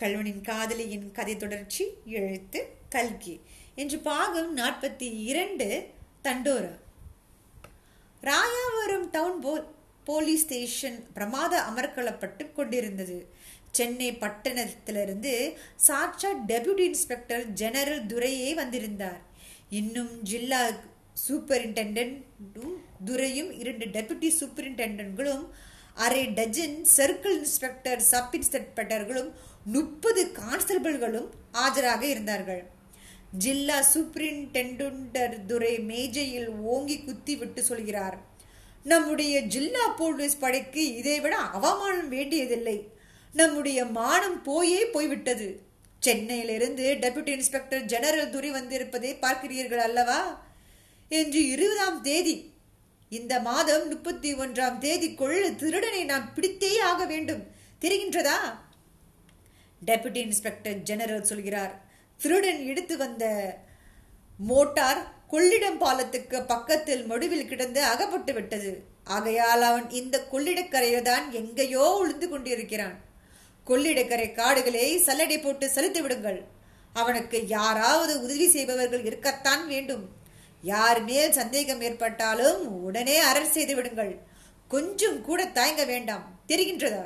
கல்வனின் காதலியின் கதை தொடர்ச்சி எழுத்து கல்கி. என்று பாகம் நாற்பத்தி இரண்டு தண்டோரா. ராயாவரம் டவுன் போ போலீஸ் ஸ்டேஷன் பிரமாத அமர்க்களப்பட்டு கொண்டிருந்தது. சென்னை பட்டணத்திலிருந்து சாட்சா டெபியூட்டி இன்ஸ்பெக்டர் ஜெனரல் துரையே வந்திருந்தார். இன்னும் ஜில்லா சூப்பரிண்டெண்டும் துரையும் இரண்டு டெபுட்டி சூப்பரிண்டென்டென்ட்களும் அரை டஜன் சர்க்கிள் இன்ஸ்பெக்டர் சப் இன்ஸ்பெக்டர்களும் முப்பது கான்ஸ்டபிள்களும் ஆஜராக இருந்தார்கள். ஜில்லா சூப்ரிண்டெண்டர் துரை மேஜையில் ஓங்கி குத்தி விட்டு சொல்கிறார். நம்முடைய ஜில்லா போலீஸ் படைக்கு இதைவிட அவமானம் வேண்டியதில்லை. நம்முடைய மானம் போயே போய்விட்டது. சென்னையிலிருந்து டெபுட்டி இன்ஸ்பெக்டர் ஜெனரல் துரி வந்திருப்பதை பார்க்கிறீர்கள் அல்லவா? என்று இருபதாம் தேதி இந்த மாதம் முப்பத்தி ஒன்றாம் தேதிக்குள் திருடனை நாம் பிடித்தே ஆக வேண்டும். தெரிகின்றதா? டெபுட்டி இன்ஸ்பெக்டர் ஜெனரல் சொல்கிறார். திருடன் எடுத்து வந்த மோட்டார் கொள்ளிடம் பாலத்துக்கு பக்கத்தில் மடுவில் கிடந்து அகப்பட்டு விட்டது. ஆகையால் அவன் இந்த கொள்ளிடக்கரையை தான் எங்கேயோ உளுந்து கொண்டிருக்கிறான். கொள்ளிடக்கரை காடுகளை சல்லடை போட்டு செலுத்தி விடுங்கள். அவனுக்கு யாராவது உதவி செய்பவர்கள் இருக்கத்தான் வேண்டும். யார் மேல் சந்தேகம் ஏற்பட்டாலும் உடனே அரசு செய்து விடுங்கள். கொஞ்சம் கூட தயங்க வேண்டாம். தெரிகின்றதா?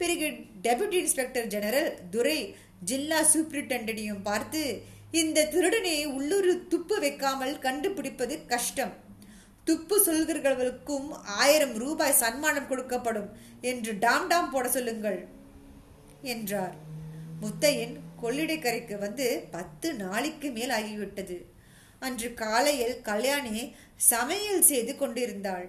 பிறகு டெபுட்டி இன்ஸ்பெக்டர் ஜெனரல் துரை ஜில்லா சூப்பரிண்டென்டையும் பார்த்து இந்த திருடனை உள்ளூர் துப்பு வைக்காமல் கண்டுபிடிப்பது கஷ்டம். துப்பு சொல்கிறவர்களுக்கும் ஆயிரம் ரூபாய் சன்மானம் கொடுக்கப்படும் என்று டாம் டாம் போட சொல்லுங்கள் என்றார். முத்தையன் கொள்ளிடைக்கரைக்கு வந்து பத்து நாளைக்கு மேல் ஆகிவிட்டது. அன்று காலையில் கல்யாணி சமையல் செய்து கொண்டிருந்தாள்.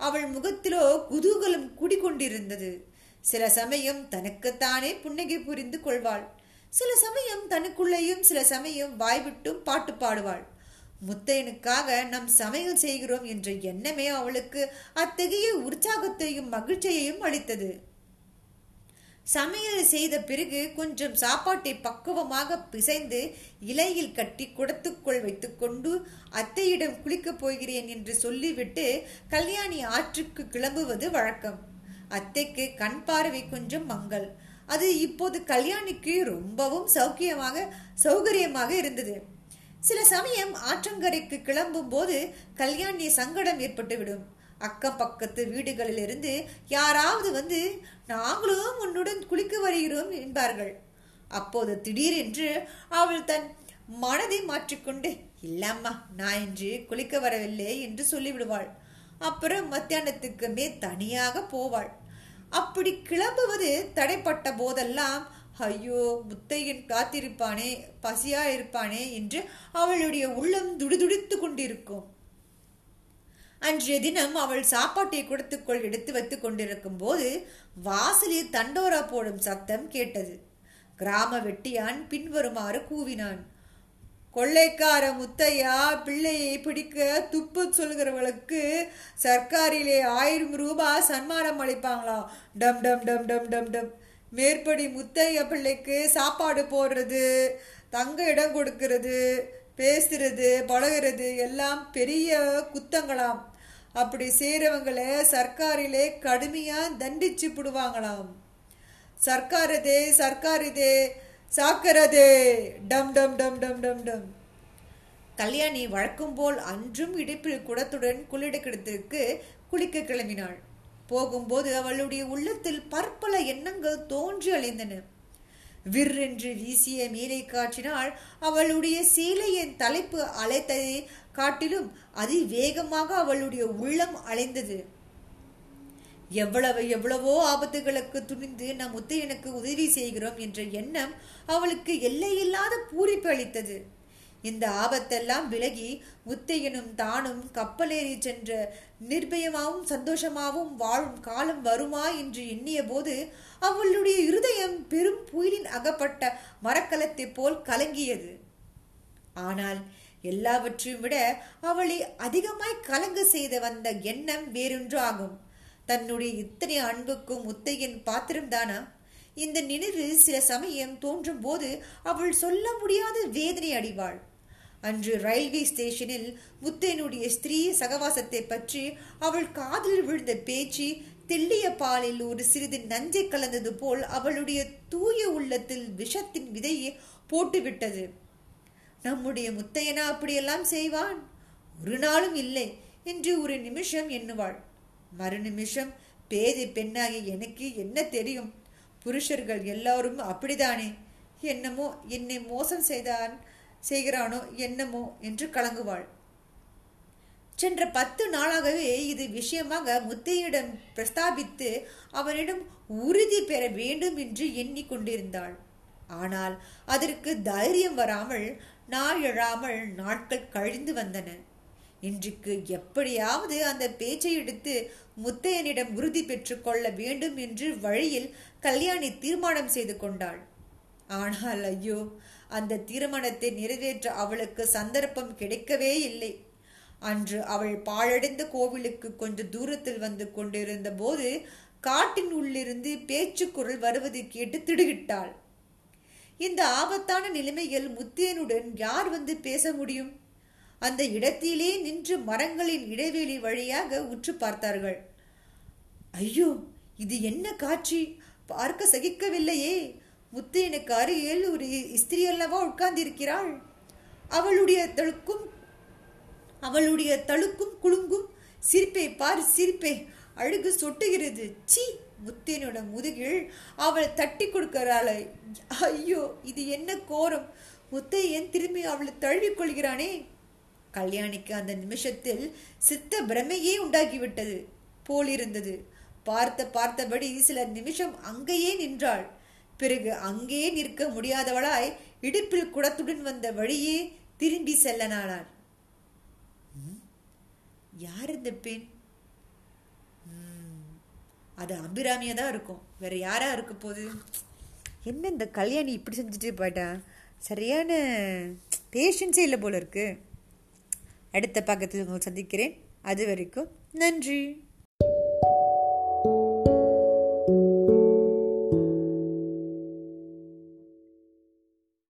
அவள் முகத்திலோ குதூகலம் குடிக்கொண்டிருந்தது சில சமயம் தனக்குத்தானே புன்னகை புரிந்து கொள்வாள். சில சமயம் தனக்குள்ளேயும் சில சமயம் வாய்விட்டும் பாட்டு பாடுவாள். முத்தையனுக்காக நம் சமையல் செய்கிறோம் என்ற எண்ணமே அவளுக்கு அத்தகைய உற்சாகத்தையும் மகிழ்ச்சியையும் அளித்தது. சமையல் செய்த பிறகு கொஞ்சம் சாப்பாட்டை பக்குவமாக பிசைந்து இலையில் கட்டி குடத்துக்குள் வைத்துக்கொண்டு அத்தையிடம் குளிக்கப் போகிறேன் என்று சொல்லிவிட்டு கல்யாணி ஆற்றுக்கு கிளம்புவது வழக்கம். அத்தைக்கு கண் பார்வை கொஞ்சம் மங்கள். அது இப்போது கல்யாணிக்கு ரொம்பவும் சௌக்கியமாக சௌகரியமாக இருந்தது. சில சமயம் ஆற்றங்கரைக்கு கிளம்பும் போது கல்யாணி சங்கடம் ஏற்பட்டுவிடும். அக்கம் பக்கத்து வீடுகளிலிருந்து யாராவது வந்து நாங்களும் உன்னுடன் குளிக்க வருகிறோம் என்பார்கள். அப்போது திடீரென்று அவள் தன் மனதை மாற்றிக்கொண்டு இல்லம்மா நான் இன்று குளிக்க வரவில்லை என்று சொல்லிவிடுவாள். அப்புறம் மத்தியானத்துக்கு மே தனியாக போவாள். அப்படி கிளம்புவது தடைப்பட்ட போதெல்லாம் ஐயோ முத்தையன் காத்திருப்பானே பசியா இருப்பானே என்று அவளுடைய உள்ளம் துடிதுடித்து கொண்டிருக்கும். அன்றைய தினம் அவள் சாப்பாட்டை கொடுத்துக்கொள் எடுத்து வைத்து கொண்டிருக்கும் போது வாசலில் தண்டோரா போடும் சத்தம் கேட்டது. கிராம வெட்டியான் பின்வருமாறு கூவினான். கொள்ளைக்கார முத்தையா பிள்ளையை பிடிக்க துப்பு சொல்கிறவளுக்கு சர்க்காரிலே ஆயிரம் ரூபாய் சன்மானம் அளிப்பாங்களாம். டம் டம் டம் டம் டம் டம். மேற்படி முத்தைய பிள்ளைக்கு சாப்பாடு போடுறது தங்க இடம் கொடுக்கறது பேசுறது பழகிறது எல்லாம் பெரிய குத்தங்களாம். அப்படி செய்கிறவங்களை சர்க்காரிலே கடுமையாக தண்டிச்சு விடுவாங்களாம் சர்க்காரதே சர்க்காரிதே சாக்கிறது டம் டம் டம் டம் டம் டம். கல்யாணி வழக்கம் போல் அன்றும் இடுப்பில் குடத்துடன் குளிடக்கிடத்திற்கு குளிக்க கிளம்பினாள். போகும்போது அவளுடைய உள்ளத்தில் பற்பல எண்ணங்கள் தோன்றி அலைந்தன விற்றென்று வீசிய மேலே காற்றினால் அவளுடைய சீலையின் தலைப்பு அலைத்ததை காட்டிலும் அதிவேகமாக அவளுடைய உள்ளம் அலைந்தது. எவ்வளவு எவ்வளவோ ஆபத்துகளுக்கு துணிந்து நம் முத்தையனுக்கு உதவி செய்கிறோம் என்ற எண்ணம் அவளுக்கு எல்லையில்லாத பூரிப்பு அளித்தது. இந்த ஆபத்தெல்லாம் விலகி முத்தையனும் தானும் கப்பலேறி சென்ற நிர்பயமாகவும் சந்தோஷமாகவும் வாழும் காலம் வருமா என்று எண்ணிய போது அவளுடைய இருதயம் பெரும் புயலின் அகப்பட்ட மரக்கலத்தை போல் கலங்கியது. ஆனால் எல்லாவற்றையும் விட அவளை அதிகமாய் கலங்க செய்த வந்த எண்ணம் வேறொன்று ஆகும் தன்னுடைய இத்தனை அன்புக்கும் முத்தையின் பாத்திரம்தானா இந்த நினைவு சில சமயம் தோன்றும் போது அவள் சொல்ல முடியாத வேதனை அடைவாள். அன்று ரயில்வே ஸ்டேஷனில் முத்தையனுடைய ஸ்திரீ சகவாசத்தை பற்றி அவள் காதில் விழுந்த பேச்சு தெள்ளிய பாலில் ஒரு சிறிது நஞ்சை கலந்தது போல் அவளுடைய தூய உள்ளத்தில் விஷத்தின் விதையை போட்டுவிட்டது. நம்முடைய முத்தையனா அப்படியெல்லாம் செய்வான்? ஒரு நாளும் இல்லை என்று ஒரு நிமிஷம் எண்ணுவாள். மறுநிமிஷம் பேதி பெண்ணாகி எனக்கு என்ன தெரியும்? புருஷர்கள் எல்லாரும் அப்படிதானே? என்னமோ என்னை மோசம் செய்தான் செய்கிறானோ என்னமோ என்று கலங்குவாள். சென்ற பத்து நாளாகவே இது விஷயமாக முத்தையிடம் பிரஸ்தாபித்து அவனிடம் உறுதி பெற வேண்டும் என்று எண்ணிக்கொண்டிருந்தாள். ஆனால் அதற்கு தைரியம் வராமல் நாள் எழாமல் நாட்கள் கழிந்து வந்தன. இன்றைக்கு எப்படியாவது அந்த பேச்சை எடுத்து முத்தையனிடம் உறுதி பெற்றுக்கொள்ள வேண்டும் என்று வழியில் கல்யாணி தீர்மானம் செய்து கொண்டாள். ஆனால் ஐயோ அந்த தீர்மானத்தை நிறைவேற்ற அவளுக்கு சந்தர்ப்பம் கிடைக்கவே இல்லை. அன்று அவள் பாழடைந்த கோவிலுக்கு கொஞ்ச தூரத்தில் வந்து கொண்டிருந்த போது காட்டின் உள்ளிருந்து பேச்சு குரல் வருவது கேட்டு திடுகிட்டாள். இந்த ஆபத்தான நிலைமையில் முத்தியனுடன் யார் வந்து பேச முடியும்? அந்த இடத்திலே நின்று மரங்களின் இடைவெளி வழியாக உற்று பார்த்தார்கள். ஐயோ இது என்ன காட்சி? பார்க்க சகிக்கவில்லையே. முத்தையனுக்கு அருகில் ஒரு இஸ்திரி அல்லவா உட்கார்ந்திருக்கிறாள். அவளுடைய தழுக்கும் அவளுடைய தழுக்கும் குலுங்கும் சிரிப்பை பார் சிரிப்பை அழுகு சொட்டுகிறது. சி முத்தேனோட முதுகில் அவள் தட்டி கொடுக்கிறாளே. ஐயோ இது என்ன கோரம்? முத்தையன் திரும்பி அவளை தழுவிக் கொள்கிறானே. கல்யாணிக்கு அந்த நிமிஷத்தில் சித்த பிரமையே உண்டாகிவிட்டது போலிருந்தது. பார்த்த பார்த்தபடி சில நிமிஷம் அங்கேயே நின்றாள். பிறகு அங்கே நிற்க முடியாதவளாய் இடுப்பில் குடத்துடன் வந்த வழியே திரும்பி செல்லனானாள். யார் இந்த பெண்? அது அபிராமியா தான் இருக்கும். வேற யாரா இருக்க போகுது? என்ன இந்த கல்யாணி இப்படி செஞ்சுட்டு போயிட்டா? சரியான பேஷன்ஸே இல்லை போல இருக்குது அடுத்த பக்கத்தில் உங்களை சந்திக்கிறேன். அது வரைக்கும் நன்றி.